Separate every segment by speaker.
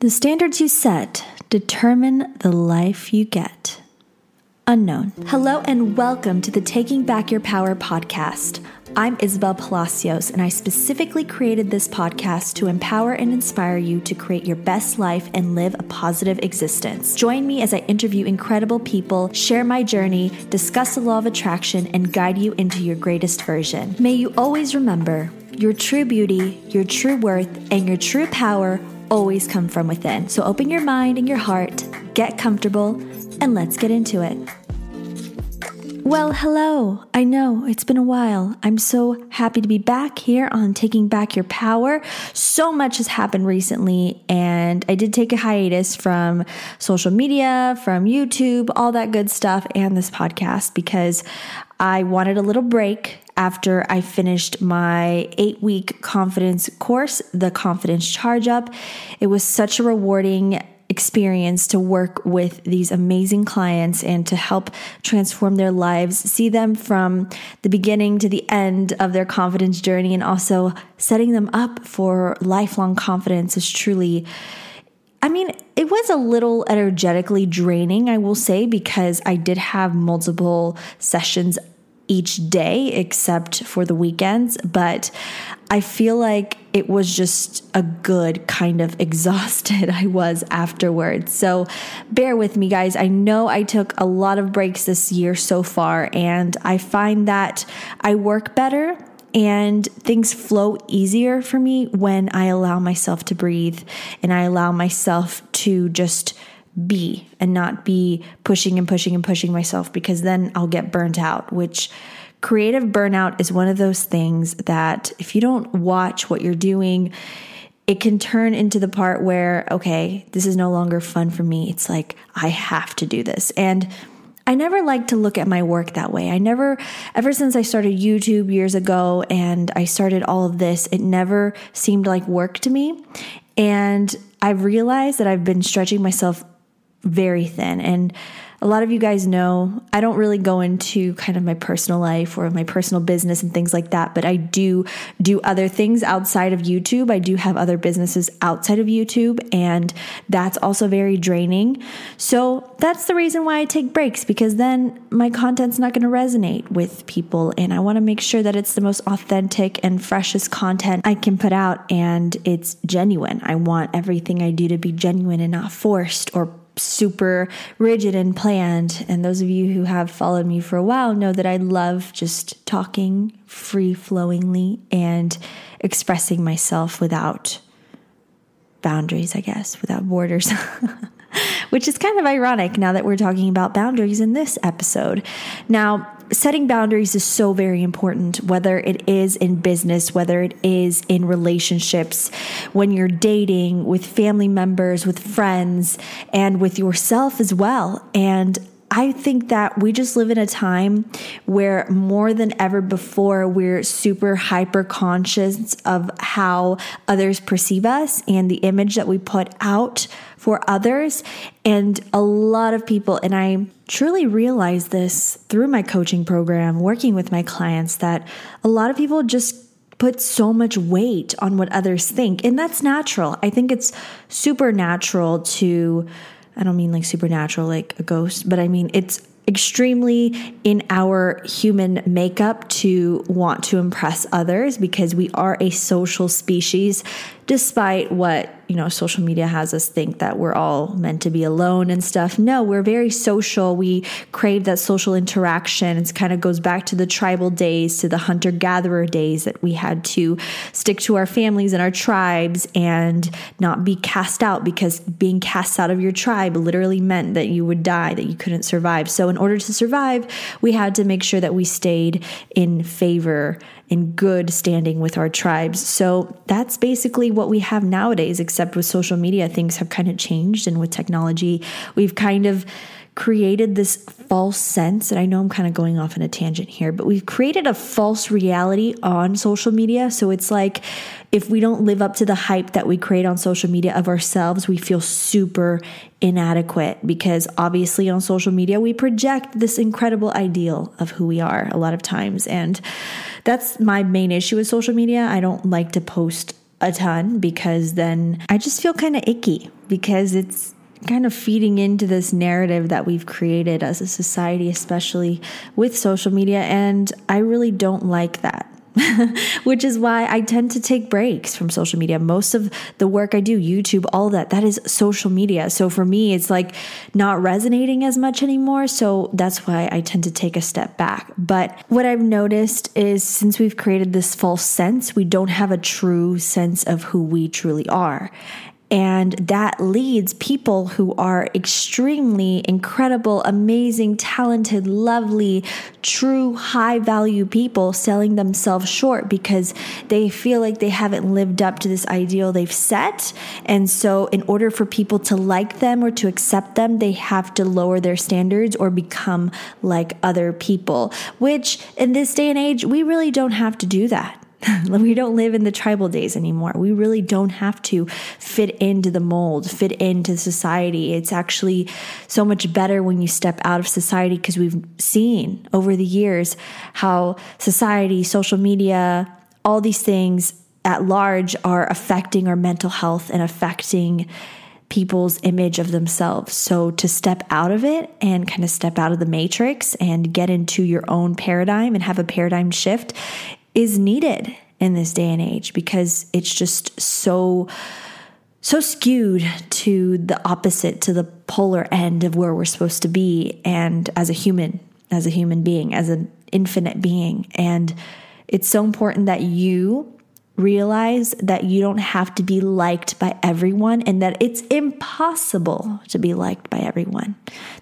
Speaker 1: The standards you set determine the life you get. Unknown. Hello and welcome to the Taking Back Your Power podcast. I'm Isabel Palacios, and I specifically created this podcast to empower and inspire you to create your best life and live a positive existence. Join me as I interview incredible people, share my journey, discuss the law of attraction, and guide you into your greatest version. May you always remember your true beauty, your true worth, and your true power always come from within. So open your mind and your heart, get comfortable, and let's get into it. Well, hello. I know it's been a while. I'm so happy to be back here on Taking Back Your Power. So much has happened recently, and I did take a hiatus from social media, from YouTube, all that good stuff, and this podcast because I wanted a little break after I finished my eight week confidence course, the Confidence Charge Up. It was such a rewarding experience to work with these amazing clients and to help transform their lives, see them from the beginning to the end of their confidence journey, and also setting them up for lifelong confidence is truly. I mean, it was a little energetically draining, I will say, because I did have multiple sessions each day except for the weekends, but I feel like it was just a good kind of exhausted I was afterwards. So bear with me, guys. I know I took a lot of breaks this year so far, and I find that I work better and things flow easier for me when I allow myself to breathe and I allow myself to just be and not be pushing and pushing and pushing myself because then I'll get burnt out, which creative burnout is one of those things that if you don't watch what you're doing, it can turn into the part where, okay, this is no longer fun for me. It's like, I have to do this. And I never like to look at my work that way. I never, ever since I started YouTube years ago and I started all of this, it never seemed like work to me. And I've realized that I've been stretching myself very thin. And a lot of you guys know I don't really go into kind of my personal life or my personal business and things like that, but I do do other things outside of YouTube. I do have other businesses outside of YouTube, and that's also very draining. So that's the reason why I take breaks because then my content's not going to resonate with people, and I want to make sure that it's the most authentic and freshest content I can put out and it's genuine. I want everything I do to be genuine and not forced or super rigid and planned. And those of you who have followed me for a while know that I love just talking free flowingly and expressing myself without boundaries, I guess, without borders. Which is kind of ironic now that we're talking about boundaries in this episode. Now, setting boundaries is so very important, whether it is in business, whether it is in relationships, when you're dating, with family members, with friends, and with yourself as well. And I think that we just live in a time where more than ever before, we're super hyper conscious of how others perceive us and the image that we put out for others. And a lot of people, and I truly realize this through my coaching program, working with my clients, that a lot of people just put so much weight on what others think. And that's natural. I think it's super natural to I don't mean like supernatural, like a ghost, but I mean it's extremely in our human makeup to want to impress others because we are a social species despite what you know social media has us think that we're all meant to be alone and stuff no we're very social. We crave that social interaction. It kind of goes back to the tribal days to the hunter gatherer days that we had to stick to our families and our tribes and not be cast out because being cast out of your tribe literally meant that you would die that you couldn't survive. So in order to survive we had to make sure that we stayed in favor in good standing with our tribes. So that's basically what we have nowadays, except with social media, things have kind of changed. And with technology, we've kind of created this false sense, and I know I'm kind of going off on a tangent here, but we've created a false reality on social media. So it's like if we don't live up to the hype that we create on social media of ourselves, we feel super inadequate because obviously on social media, we project this incredible ideal of who we are a lot of times. And that's my main issue with social media. I don't like to post a ton because then I just feel kind of icky because it's kind of feeding into this narrative that we've created as a society, especially with social media. And I really don't like that. which is why I tend to take breaks from social media. Most of the work I do, YouTube, all that, that is social media. So for me, it's like not resonating as much anymore. So that's why I tend to take a step back. But what I've noticed is since we've created this false sense, we don't have a true sense of who we truly are. And that leads people who are extremely incredible, amazing, talented, lovely, true, high value people selling themselves short because they feel like they haven't lived up to this ideal they've set. And so, in order for people to like them or to accept them, they have to lower their standards or become like other people, which in this day and age, we really don't have to do that. we don't live in the tribal days anymore. We really don't have to fit into the mold, fit into society. It's actually so much better when you step out of society because we've seen over the years how society, social media, all these things at large are affecting our mental health and affecting people's image of themselves. So to step out of it and kind of step out of the matrix and get into your own paradigm and have a paradigm shift is needed in this day and age because it's just so so skewed to the opposite to the polar end of where we're supposed to be and as a human as a human being as an infinite being. And it's so important that you realize that you don't have to be liked by everyone and that it's impossible to be liked by everyone.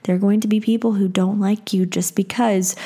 Speaker 1: There are going to be people who don't like you just because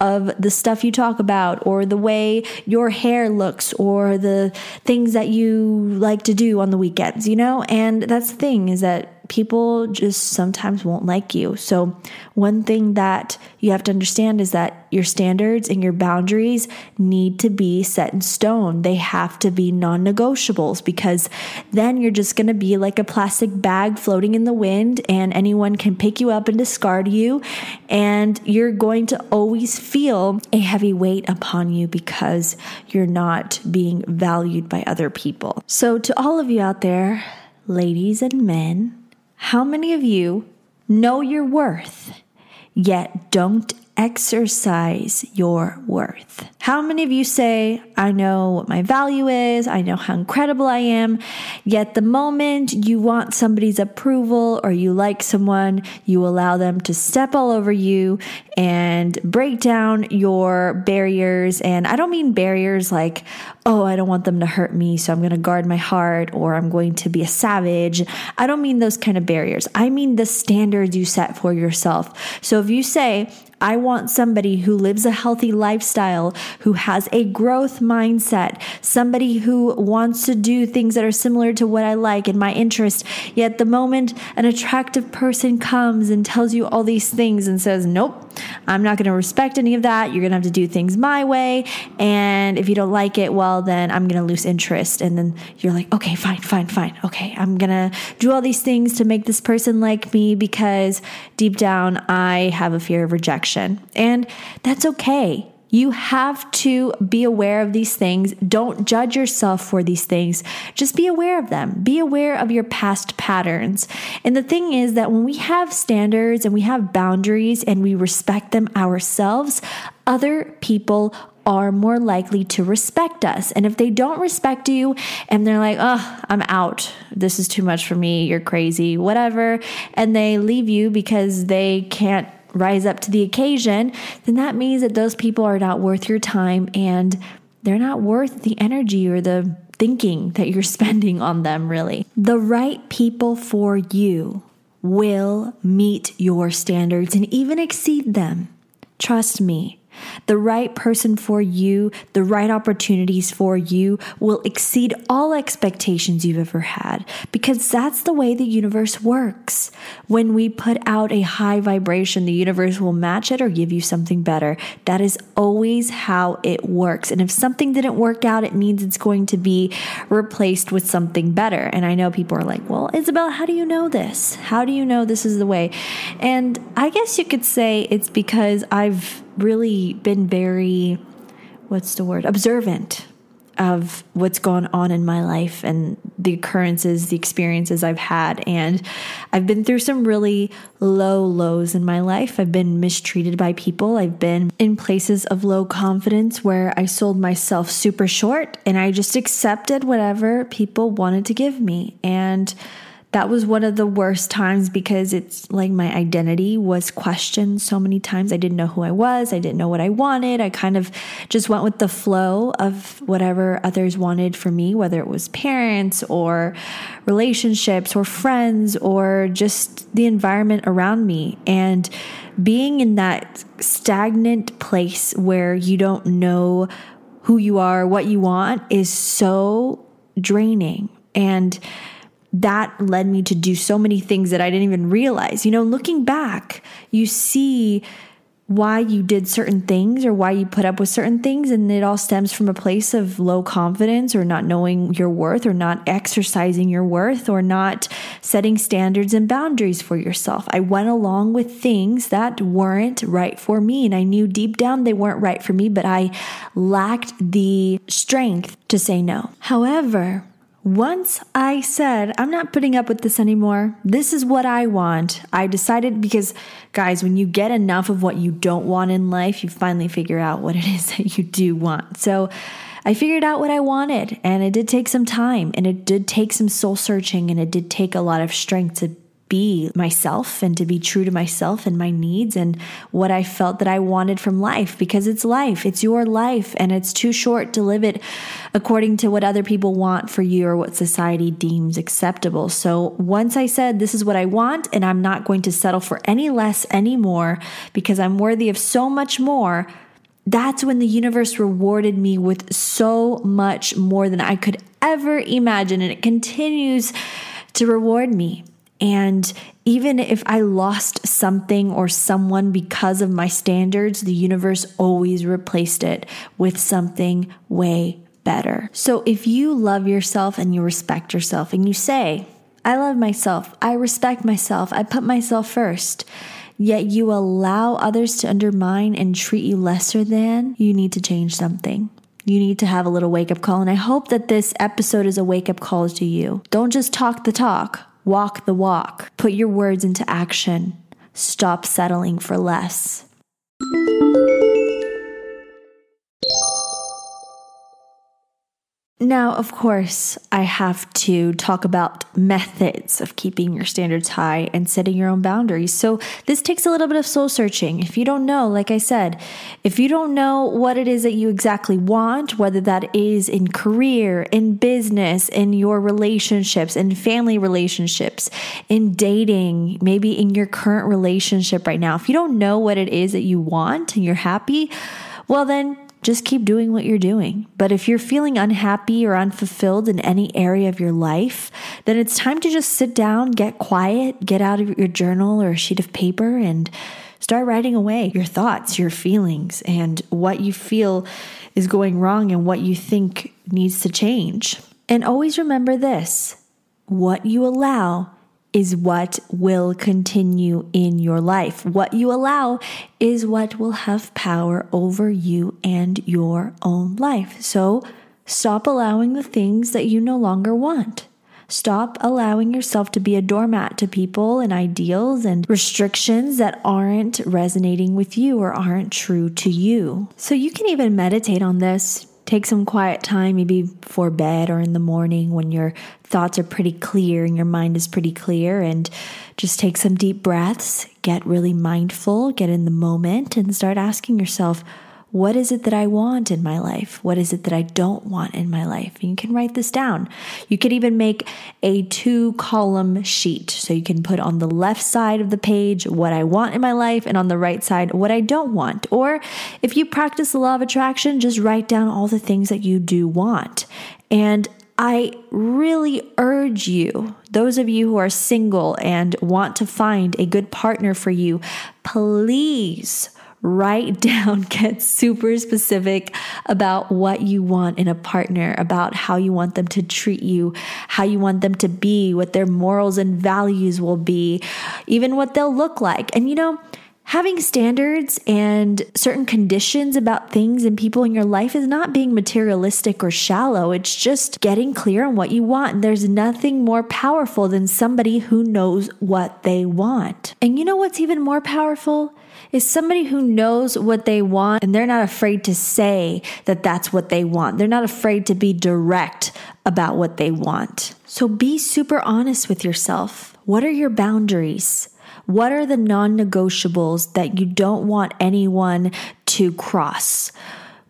Speaker 1: of the stuff you talk about or the way your hair looks or the things that you like to do on the weekends, you know? And that's the thing is that people just sometimes won't like you. So, one thing that you have to understand is that your standards and your boundaries need to be set in stone. They have to be non negotiables because then you're just going to be like a plastic bag floating in the wind and anyone can pick you up and discard you. And you're going to always feel a heavy weight upon you because you're not being valued by other people. So, to all of you out there, ladies and men, how many of you know your worth, yet don't exercise your worth. How many of you say, I know what my value is, I know how incredible I am, yet the moment you want somebody's approval or you like someone, you allow them to step all over you and break down your barriers. And I don't mean barriers like, oh, I don't want them to hurt me, so I'm going to guard my heart or I'm going to be a savage. I don't mean those kind of barriers. I mean the standards you set for yourself. So if you say, I want somebody who lives a healthy lifestyle, who has a growth mindset, somebody who wants to do things that are similar to what I like and my interest. Yet the moment an attractive person comes and tells you all these things and says, Nope, I'm not going to respect any of that. You're going to have to do things my way. And if you don't like it, well, then I'm going to lose interest. And then you're like, okay, fine, fine, fine. Okay, I'm going to do all these things to make this person like me because deep down I have a fear of rejection. And that's okay. You have to be aware of these things. Don't judge yourself for these things. Just be aware of them. Be aware of your past patterns. And the thing is that when we have standards and we have boundaries and we respect them ourselves, other people are more likely to respect us. And if they don't respect you and they're like, oh, I'm out, this is too much for me, you're crazy, whatever, and they leave you because they can't rise up to the occasion, then that means that those people are not worth your time and they're not worth the energy or the thinking that you're spending on them, really. The right people for you will meet your standards and even exceed them. Trust me. The right person for you, the right opportunities for you will exceed all expectations you've ever had because that's the way the universe works. When we put out a high vibration, the universe will match it or give you something better. That is always how it works. And if something didn't work out, it means it's going to be replaced with something better. And I know people are like, well, Isabel, how do you know this? How do you know this is the way? And I guess you could say it's because I've really been very, what's the word, observant of what's gone on in my life and the occurrences, the experiences I've had. And I've been through some really low lows in my life. I've been mistreated by people. I've been in places of low confidence where I sold myself super short and I just accepted whatever people wanted to give me. And that was one of the worst times because it's like my identity was questioned so many times. I didn't know who I was. I didn't know what I wanted. I kind of just went with the flow of whatever others wanted for me, whether it was parents or relationships or friends or just the environment around me. And being in that stagnant place where you don't know who you are, what you want is so draining. And that led me to do so many things that I didn't even realize. You know, looking back, you see why you did certain things or why you put up with certain things, and it all stems from a place of low confidence or not knowing your worth or not exercising your worth or not setting standards and boundaries for yourself. I went along with things that weren't right for me, and I knew deep down they weren't right for me, but I lacked the strength to say no. However, once I said, I'm not putting up with this anymore, this is what I want, I decided because, guys, when you get enough of what you don't want in life, you finally figure out what it is that you do want. So I figured out what I wanted, and it did take some time, and it did take some soul searching, and it did take a lot of strength to be myself and to be true to myself and my needs and what I felt that I wanted from life because it's life. It's your life and it's too short to live it according to what other people want for you or what society deems acceptable. So once I said, this is what I want and I'm not going to settle for any less anymore because I'm worthy of so much more. That's when the universe rewarded me with so much more than I could ever imagine. And it continues to reward me. And even if I lost something or someone because of my standards, the universe always replaced it with something way better. So if you love yourself and you respect yourself and you say, I love myself, I respect myself, I put myself first, yet you allow others to undermine and treat you lesser than, you need to change something. You need to have a little wake up call. And I hope that this episode is a wake up call to you. Don't just talk the talk. Walk the walk. Put your words into action. Stop settling for less. Now, of course, I have to talk about methods of keeping your standards high and setting your own boundaries. So, this takes a little bit of soul searching. If you don't know, like I said, if you don't know what it is that you exactly want, whether that is in career, in business, in your relationships, in family relationships, in dating, maybe in your current relationship right now, if you don't know what it is that you want and you're happy, well, then just keep doing what you're doing. But if you're feeling unhappy or unfulfilled in any area of your life, then it's time to just sit down, get quiet, get out of your journal or a sheet of paper and start writing away your thoughts, your feelings, and what you feel is going wrong and what you think needs to change. And always remember this what you allow is what will continue in your life. What you allow is what will have power over you and your own life. So stop allowing the things that you no longer want. Stop allowing yourself to be a doormat to people and ideals and restrictions that aren't resonating with you or aren't true to you. So you can even meditate on this. Take some quiet time, maybe before bed or in the morning when your thoughts are pretty clear and your mind is pretty clear, and just take some deep breaths, get really mindful, get in the moment, and start asking yourself, what is it that I want in my life? What is it that I don't want in my life? And you can write this down. You could even make a two column sheet. So you can put on the left side of the page what I want in my life and on the right side what I don't want. Or if you practice the law of attraction, just write down all the things that you do want. And I really urge you, those of you who are single and want to find a good partner for you, please write down, get super specific about what you want in a partner, about how you want them to treat you, how you want them to be, what their morals and values will be, even what they'll look like. And you know, Having standards and certain conditions about things and people in your life is not being materialistic or shallow. It's just getting clear on what you want. And there's nothing more powerful than somebody who knows what they want. And you know what's even more powerful? Is somebody who knows what they want and they're not afraid to say that that's what they want. They're not afraid to be direct about what they want. So be super honest with yourself. What are your boundaries? What are the non negotiables that you don't want anyone to cross?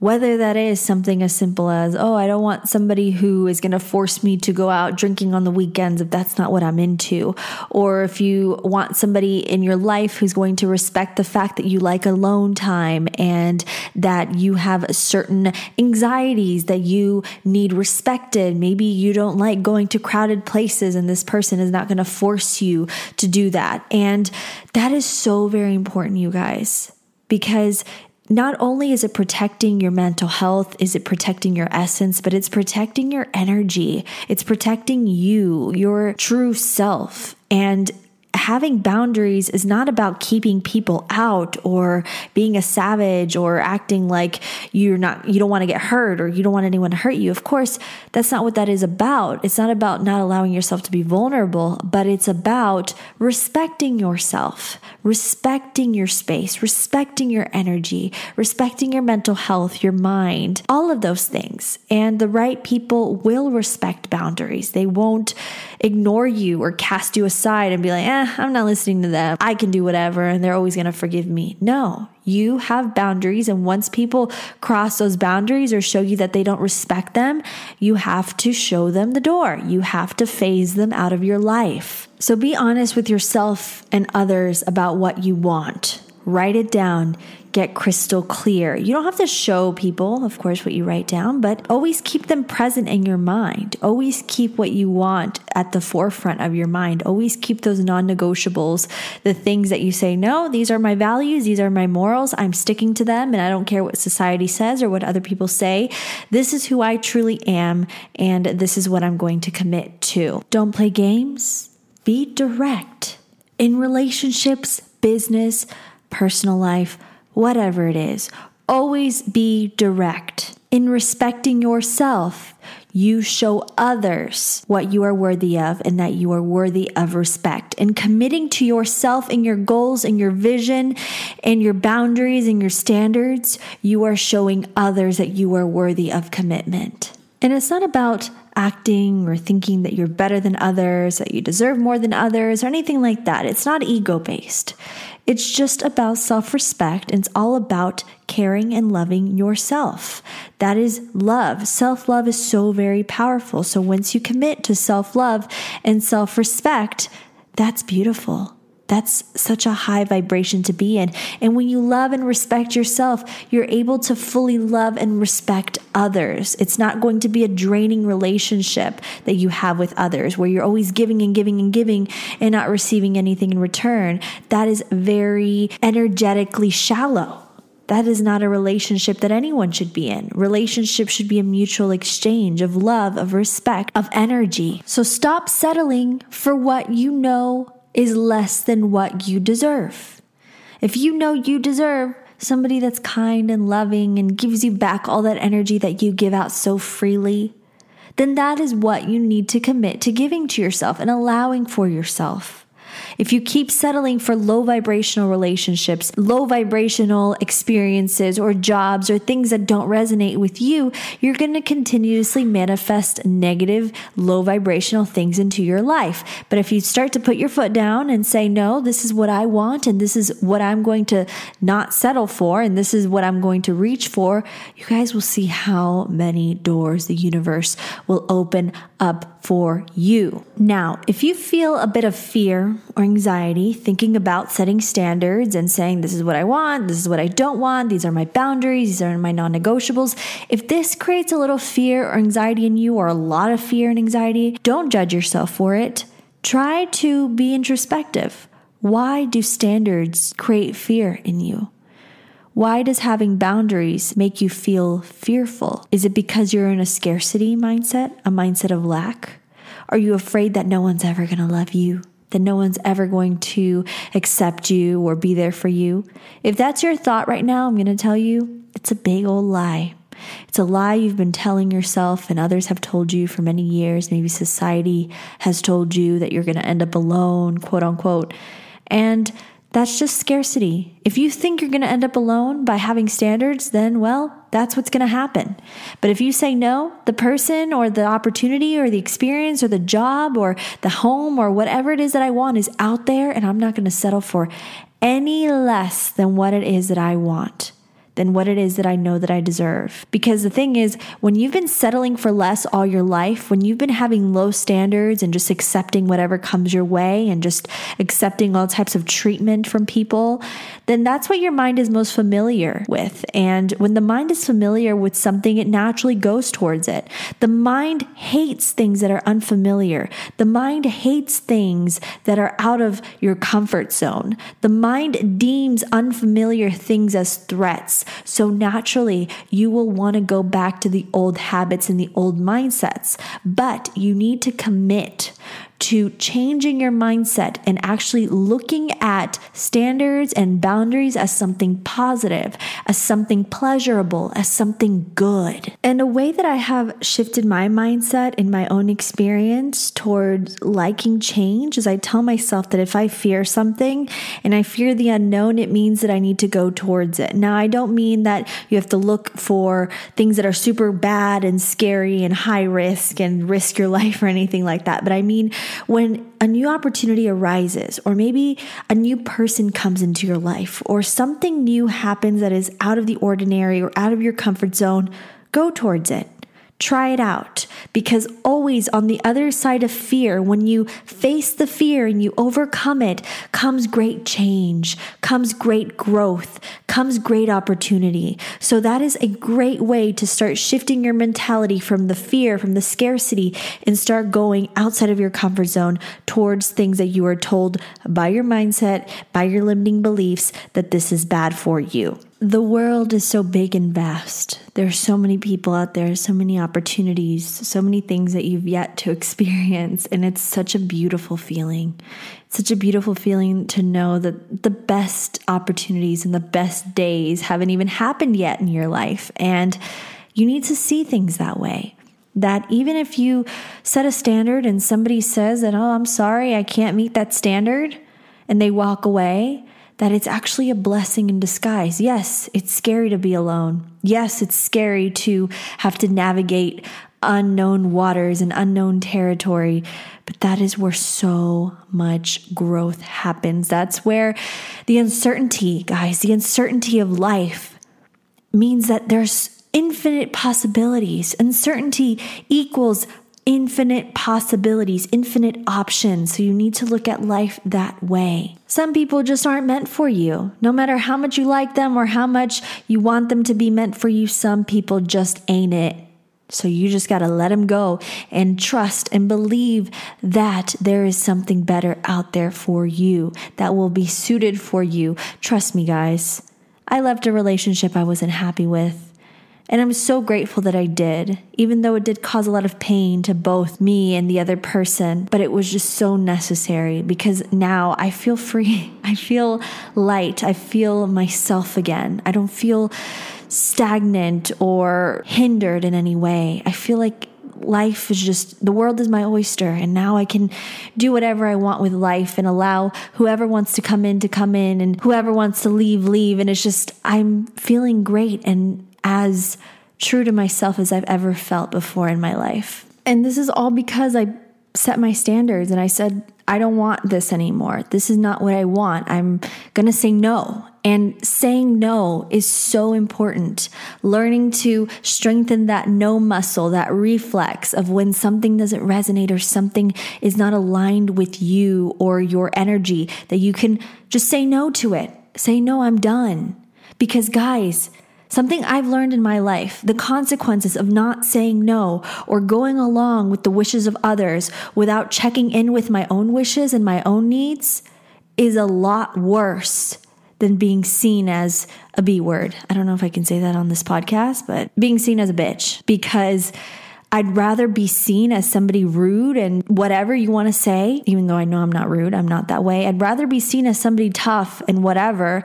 Speaker 1: Whether that is something as simple as, oh, I don't want somebody who is going to force me to go out drinking on the weekends if that's not what I'm into. Or if you want somebody in your life who's going to respect the fact that you like alone time and that you have certain anxieties that you need respected. Maybe you don't like going to crowded places and this person is not going to force you to do that. And that is so very important, you guys because not only is it protecting your mental health, is it protecting your essence, but it's protecting your energy. It's protecting you, your true self. And having boundaries is not about keeping people out or being a savage or acting like you're not you don't want to get hurt or you don't want anyone to hurt you. Of course, that's not what that is about. It's not about not allowing yourself to be vulnerable, but it's about respecting yourself, respecting your space, respecting your energy, respecting your mental health, your mind, all of those things. And the right people will respect boundaries. They won't ignore you or cast you aside and be like, eh, I'm not listening to them. I can do whatever and they're always going to forgive me. No, you have boundaries. And once people cross those boundaries or show you that they don't respect them, you have to show them the door. You have to phase them out of your life. So be honest with yourself and others about what you want. Write it down get crystal clear. You don't have to show people, of course, what you write down, but always keep them present in your mind. Always keep what you want at the forefront of your mind. Always keep those non negotiables, the things that you say, no, these are my values, these are my morals, I'm sticking to them, and I don't care what society says or what other people say. This is who I truly am, and this is what I'm going to commit to. Don't play games, be direct. In relationships, business, personal life, whatever it is. Always be direct. In respecting yourself, you show others what you are worthy of and that you are worthy of respect. And committing to yourself and your goals and your vision and your boundaries and your standards, you are showing others that you are worthy of commitment. And it's not about acting or thinking that you're better than others, that you deserve more than others, or anything like that. It's not ego based. It's just about self respect. It's all about caring and loving yourself. That is love. Self love is so very powerful. So once you commit to self love and self respect, that's beautiful. That's such a high vibration to be in. And when you love and respect yourself, you're able to fully love and respect others. It's not going to be a draining relationship that you have with others where you're always giving and giving and giving and not receiving anything in return. That is very energetically shallow. That is not a relationship that anyone should be in. Relationship should be a mutual exchange of love, of respect, of energy. So stop settling for what you know is less than what you deserve. If you know you deserve somebody that's kind and loving and gives you back all that energy that you give out so freely, then that is what you need to commit to giving to yourself and allowing for yourself. If you keep settling for low vibrational relationships, low vibrational experiences, or jobs, or things that don't resonate with you, you're going to continuously manifest negative, low vibrational things into your life. But if you start to put your foot down and say, no, this is what I want, and this is what I'm going to not settle for, and this is what I'm going to reach for, you guys will see how many doors the universe will open up for you. Now, if you feel a bit of fear or anxiety thinking about setting standards and saying, this is what I want, this is what I don't want, these are my boundaries, these are my non negotiables, if this creates a little fear or anxiety in you or a lot of fear and anxiety, don't judge yourself for it. Try to be introspective. Why do standards create fear in you? Why does having boundaries make you feel fearful? Is it because you're in a scarcity mindset, a mindset of lack? Are you afraid that no one's ever going to love you that no one's ever going to accept you or be there for you. If that's your thought right now, I'm going to tell you it's a big old lie. It's a lie you've been telling yourself and others have told you for many years. Maybe society has told you that you're going to end up alone, quote unquote. And that's just scarcity. If you think you're going to end up alone by having standards, then, well, that's what's going to happen. But if you say no, the person or the opportunity or the experience or the job or the home or whatever it is that I want is out there, and I'm not going to settle for any less than what it is that I want than what it is that I know that I deserve. Because the thing is, when you've been settling for less all your life, when you've been having low standards and just accepting whatever comes your way and just accepting all types of treatment from people, then that's what your mind is most familiar with. And when the mind is familiar with something, it naturally goes towards it. The mind hates things that are unfamiliar. The mind hates things that are out of your comfort zone. The mind deems unfamiliar things as threats. So naturally, you will want to go back to the old habits and the old mindsets, but you need to commit to changing your mindset and actually looking at standards and boundaries as something positive, as something pleasurable, as something good. And a way that I have shifted my mindset in my own experience towards liking change is I tell myself that if I fear something and I fear the unknown, it means that I need to go towards it. Now, I don't mean that you have to look for things that are super bad and scary and high risk and risk your life or anything like that, but I mean, when a new opportunity arises, or maybe a new person comes into your life, or something new happens that is out of the ordinary or out of your comfort zone, go towards it. Try it out because always on the other side of fear, when you face the fear and you overcome it, comes great change, comes great growth, comes great opportunity. So that is a great way to start shifting your mentality from the fear, from the scarcity, and start going outside of your comfort zone towards things that you are told by your mindset, by your limiting beliefs that this is bad for you the world is so big and vast. There's so many people out there, so many opportunities, so many things that you've yet to experience. And it's such a beautiful feeling. It's such a beautiful feeling to know that the best opportunities and the best days haven't even happened yet in your life. And you need to see things that way. That even if you set a standard and somebody says that, oh, I'm sorry, I can't meet that standard, and they walk away, that it's actually a blessing in disguise. Yes, it's scary to be alone. Yes, it's scary to have to navigate unknown waters and unknown territory, but that is where so much growth happens. That's where the uncertainty, guys, the uncertainty of life means that there's infinite possibilities. Uncertainty equals infinite possibilities, infinite options. So you need to look at life that way. Some people just aren't meant for you. No matter how much you like them or how much you want them to be meant for you, some people just ain't it. So you just got to let them go and trust and believe that there is something better out there for you that will be suited for you. Trust me, guys. I left a relationship I wasn't happy with. And I'm so grateful that I did, even though it did cause a lot of pain to both me and the other person. But it was just so necessary because now I feel free. I feel light. I feel myself again. I don't feel stagnant or hindered in any way. I feel like life is just the world is my oyster and now I can do whatever I want with life and allow whoever wants to come in to come in and whoever wants to leave leave and it's just I'm feeling great and as true to myself as I've ever felt before in my life. And this is all because I set my standards and I said, I don't want this anymore. This is not what I want. I'm going to say no. And saying no is so important. Learning to strengthen that no muscle, that reflex of when something doesn't resonate or something is not aligned with you or your energy, that you can just say no to it. Say, no, I'm done. Because, guys, Something I've learned in my life the consequences of not saying no or going along with the wishes of others without checking in with my own wishes and my own needs is a lot worse than being seen as a B word. I don't know if I can say that on this podcast, but being seen as a bitch because I'd rather be seen as somebody rude and whatever you want to say, even though I know I'm not rude, I'm not that way. I'd rather be seen as somebody tough and whatever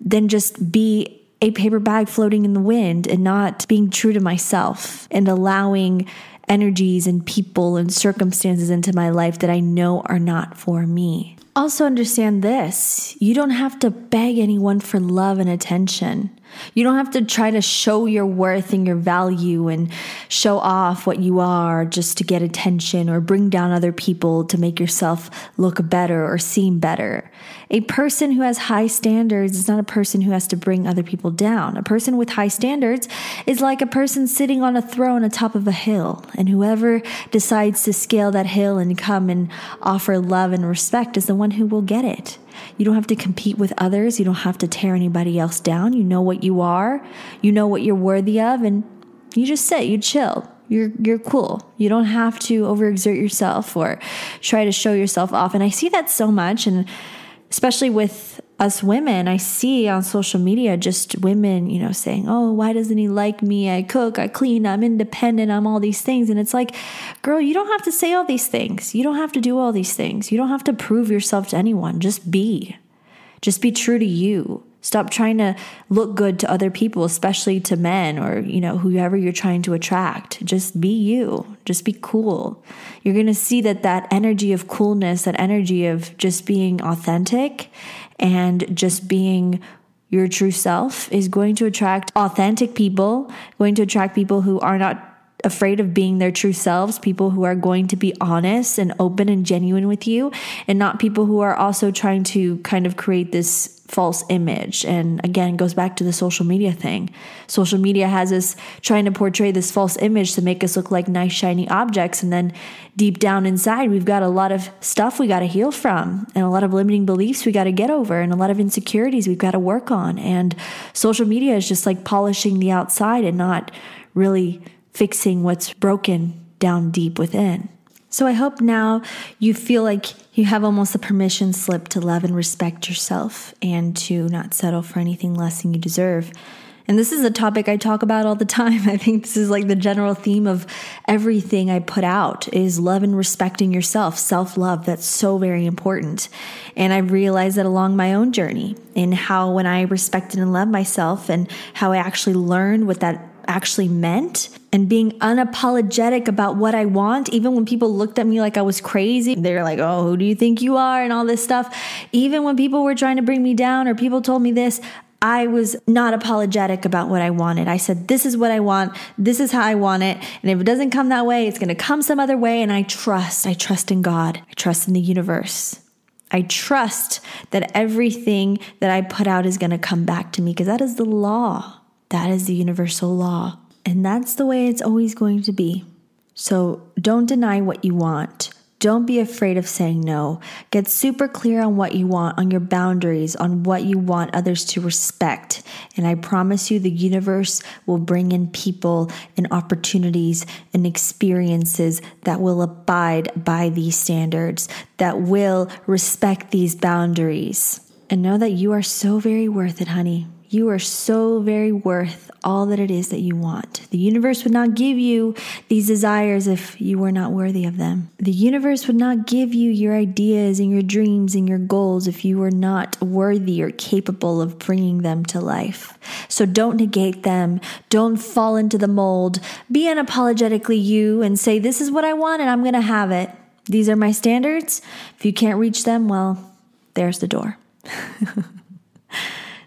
Speaker 1: than just be a paper bag floating in the wind and not being true to myself and allowing energies and people and circumstances into my life that I know are not for me. Also, understand this you don't have to beg anyone for love and attention. You don't have to try to show your worth and your value and show off what you are just to get attention or bring down other people to make yourself look better or seem better. A person who has high standards is not a person who has to bring other people down. A person with high standards is like a person sitting on a throne atop of a hill, and whoever decides to scale that hill and come and offer love and respect is the one who will get it. You don't have to compete with others. You don't have to tear anybody else down. You know what you are. You know what you're worthy of and you just sit, you chill. You're you're cool. You don't have to overexert yourself or try to show yourself off. And I see that so much and especially with us women, I see on social media just women, you know, saying, Oh, why doesn't he like me? I cook, I clean, I'm independent, I'm all these things. And it's like, girl, you don't have to say all these things. You don't have to do all these things. You don't have to prove yourself to anyone. Just be. Just be true to you. Stop trying to look good to other people, especially to men or, you know, whoever you're trying to attract. Just be you. Just be cool. You're going to see that that energy of coolness, that energy of just being authentic and just being your true self is going to attract authentic people, going to attract people who are not afraid of being their true selves, people who are going to be honest and open and genuine with you, and not people who are also trying to kind of create this false image. And again, goes back to the social media thing. Social media has us trying to portray this false image to make us look like nice, shiny objects. And then deep down inside, we've got a lot of stuff we got to heal from, and a lot of limiting beliefs we got to get over, and a lot of insecurities we've got to work on. And social media is just like polishing the outside and not really fixing what's broken down deep within. So I hope now you feel like you have almost a permission slip to love and respect yourself and to not settle for anything less than you deserve. And this is a topic I talk about all the time. I think this is like the general theme of everything I put out is love and respecting yourself, self-love. That's so very important. And I realized that along my own journey in how when I respected and loved myself and how I actually learned what that actually meant and being unapologetic about what I want, even when people looked at me like I was crazy. They're like, oh, who do you think you are? And all this stuff. Even when people were trying to bring me down or people told me this, I was not apologetic about what I wanted. I said, This is what I want. This is how I want it. And if it doesn't come that way, it's going to come some other way. And I trust. I trust in God. I trust in the universe. I trust that everything that I put out is going to come back to me because that is the law. That is the universal law. And that's the way it's always going to be. So don't deny what you want. Don't be afraid of saying no. Get super clear on what you want, on your boundaries, on what you want others to respect. And I promise you, the universe will bring in people and opportunities and experiences that will abide by these standards, that will respect these boundaries. And know that you are so very worth it, honey. You are so very worth all that it is that you want. The universe would not give you these desires if you were not worthy of them. The universe would not give you your ideas and your dreams and your goals if you were not worthy or capable of bringing them to life. So don't negate them. Don't fall into the mold. Be unapologetically you and say, This is what I want and I'm going to have it. These are my standards. If you can't reach them, well, there's the door.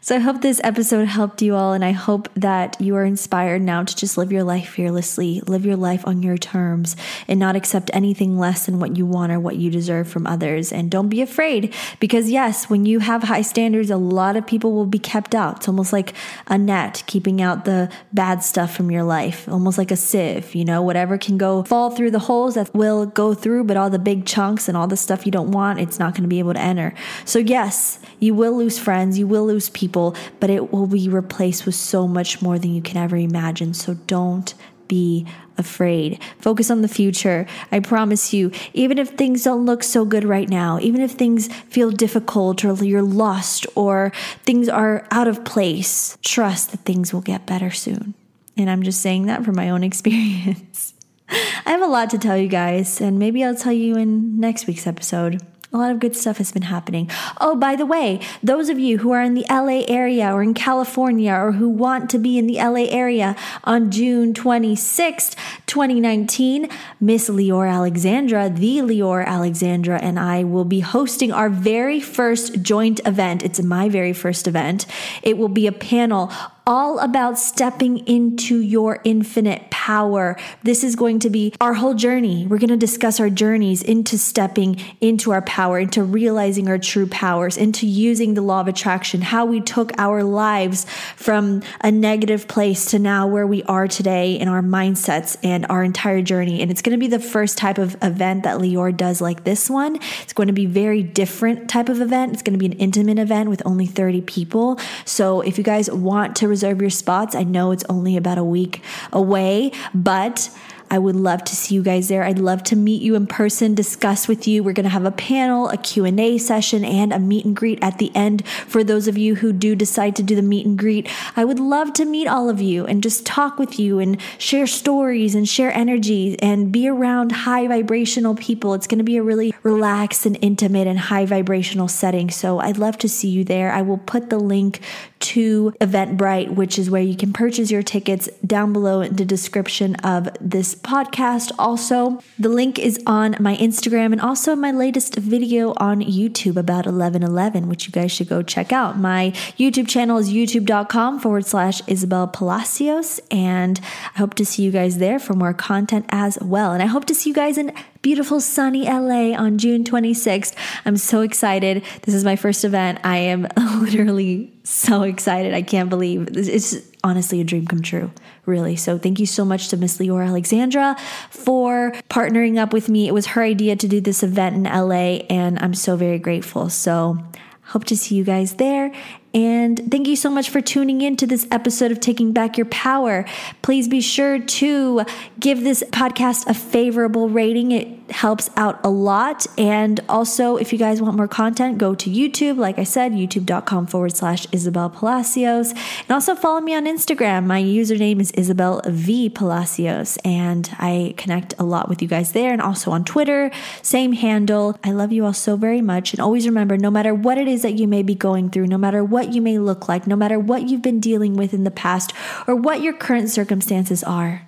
Speaker 1: So I hope this episode helped you all, and I hope that you are inspired now to just live your life fearlessly, live your life on your terms, and not accept anything less than what you want or what you deserve from others. And don't be afraid, because yes, when you have high standards, a lot of people will be kept out. It's almost like a net keeping out the bad stuff from your life, almost like a sieve, you know, whatever can go fall through the holes that will go through, but all the big chunks and all the stuff you don't want, it's not going to be able to enter. So, yes, you will lose friends, you will lose people people, but it will be replaced with so much more than you can ever imagine. So don't be afraid. Focus on the future. I promise you, even if things don't look so good right now, even if things feel difficult or you're lost or things are out of place, trust that things will get better soon. And I'm just saying that from my own experience. I have a lot to tell you guys, and maybe I'll tell you in next week's episode. A lot of good stuff has been happening. Oh, by the way, those of you who are in the LA area or in California or who want to be in the LA area on June 26th, 2019, Miss Lior Alexandra, the Lior Alexandra, and I will be hosting our very first joint event. It's my very first event. It will be a panel all about stepping into your infinite power. This is going to be our whole journey. We're going to discuss our journeys into stepping into our power, into realizing our true powers, into using the law of attraction, how we took our lives from a negative place to now where we are today in our mindsets and our entire journey. And it's going to be the first type of event that Lior does like this one. It's going to be very different type of event. It's going to be an intimate event with only 30 people. So if you guys want to reserve your spots. I know it's only about a week away, but I would love to see you guys there. I'd love to meet you in person, discuss with you. We're going to have a panel, a Q&A session and a meet and greet at the end for those of you who do decide to do the meet and greet. I would love to meet all of you and just talk with you and share stories and share energy and be around high vibrational people. It's going to be a really relaxed and intimate and high vibrational setting. So I'd love to see you there. I will put the link to Eventbrite, which is where you can purchase your tickets down below in the description of this podcast. Also, the link is on my Instagram and also my latest video on YouTube about 1111, which you guys should go check out. My YouTube channel is youtube.com forward slash Isabel Palacios, and I hope to see you guys there for more content as well. And I hope to see you guys in beautiful sunny LA on June 26th. I'm so excited. This is my first event. I am literally so excited. I can't believe this. it's honestly a dream come true, really. So thank you so much to Miss Lior Alexandra for partnering up with me. It was her idea to do this event in LA, and I'm so very grateful. So hope to see you guys there. And thank you so much for tuning in to this episode of Taking Back Your Power. Please be sure to give this podcast a favorable rating. It helps out a lot. And also, if you guys want more content, go to YouTube. Like I said, youtube.com forward slash Isabel Palacios. And also follow me on Instagram. My username is Isabel V Palacios. And I connect a lot with you guys there and also on Twitter. Same handle. I love you all so very much. And always remember no matter what it is that you may be going through, no matter what you may look like, no matter what you've been dealing with in the past, or what your current circumstances are,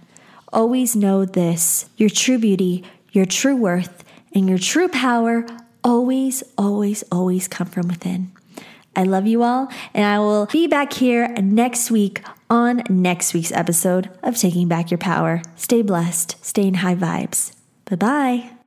Speaker 1: always know this your true beauty your true worth and your true power always, always, always come from within. I love you all, and I will be back here next week on next week's episode of Taking Back Your Power. Stay blessed, stay in high vibes. Bye bye.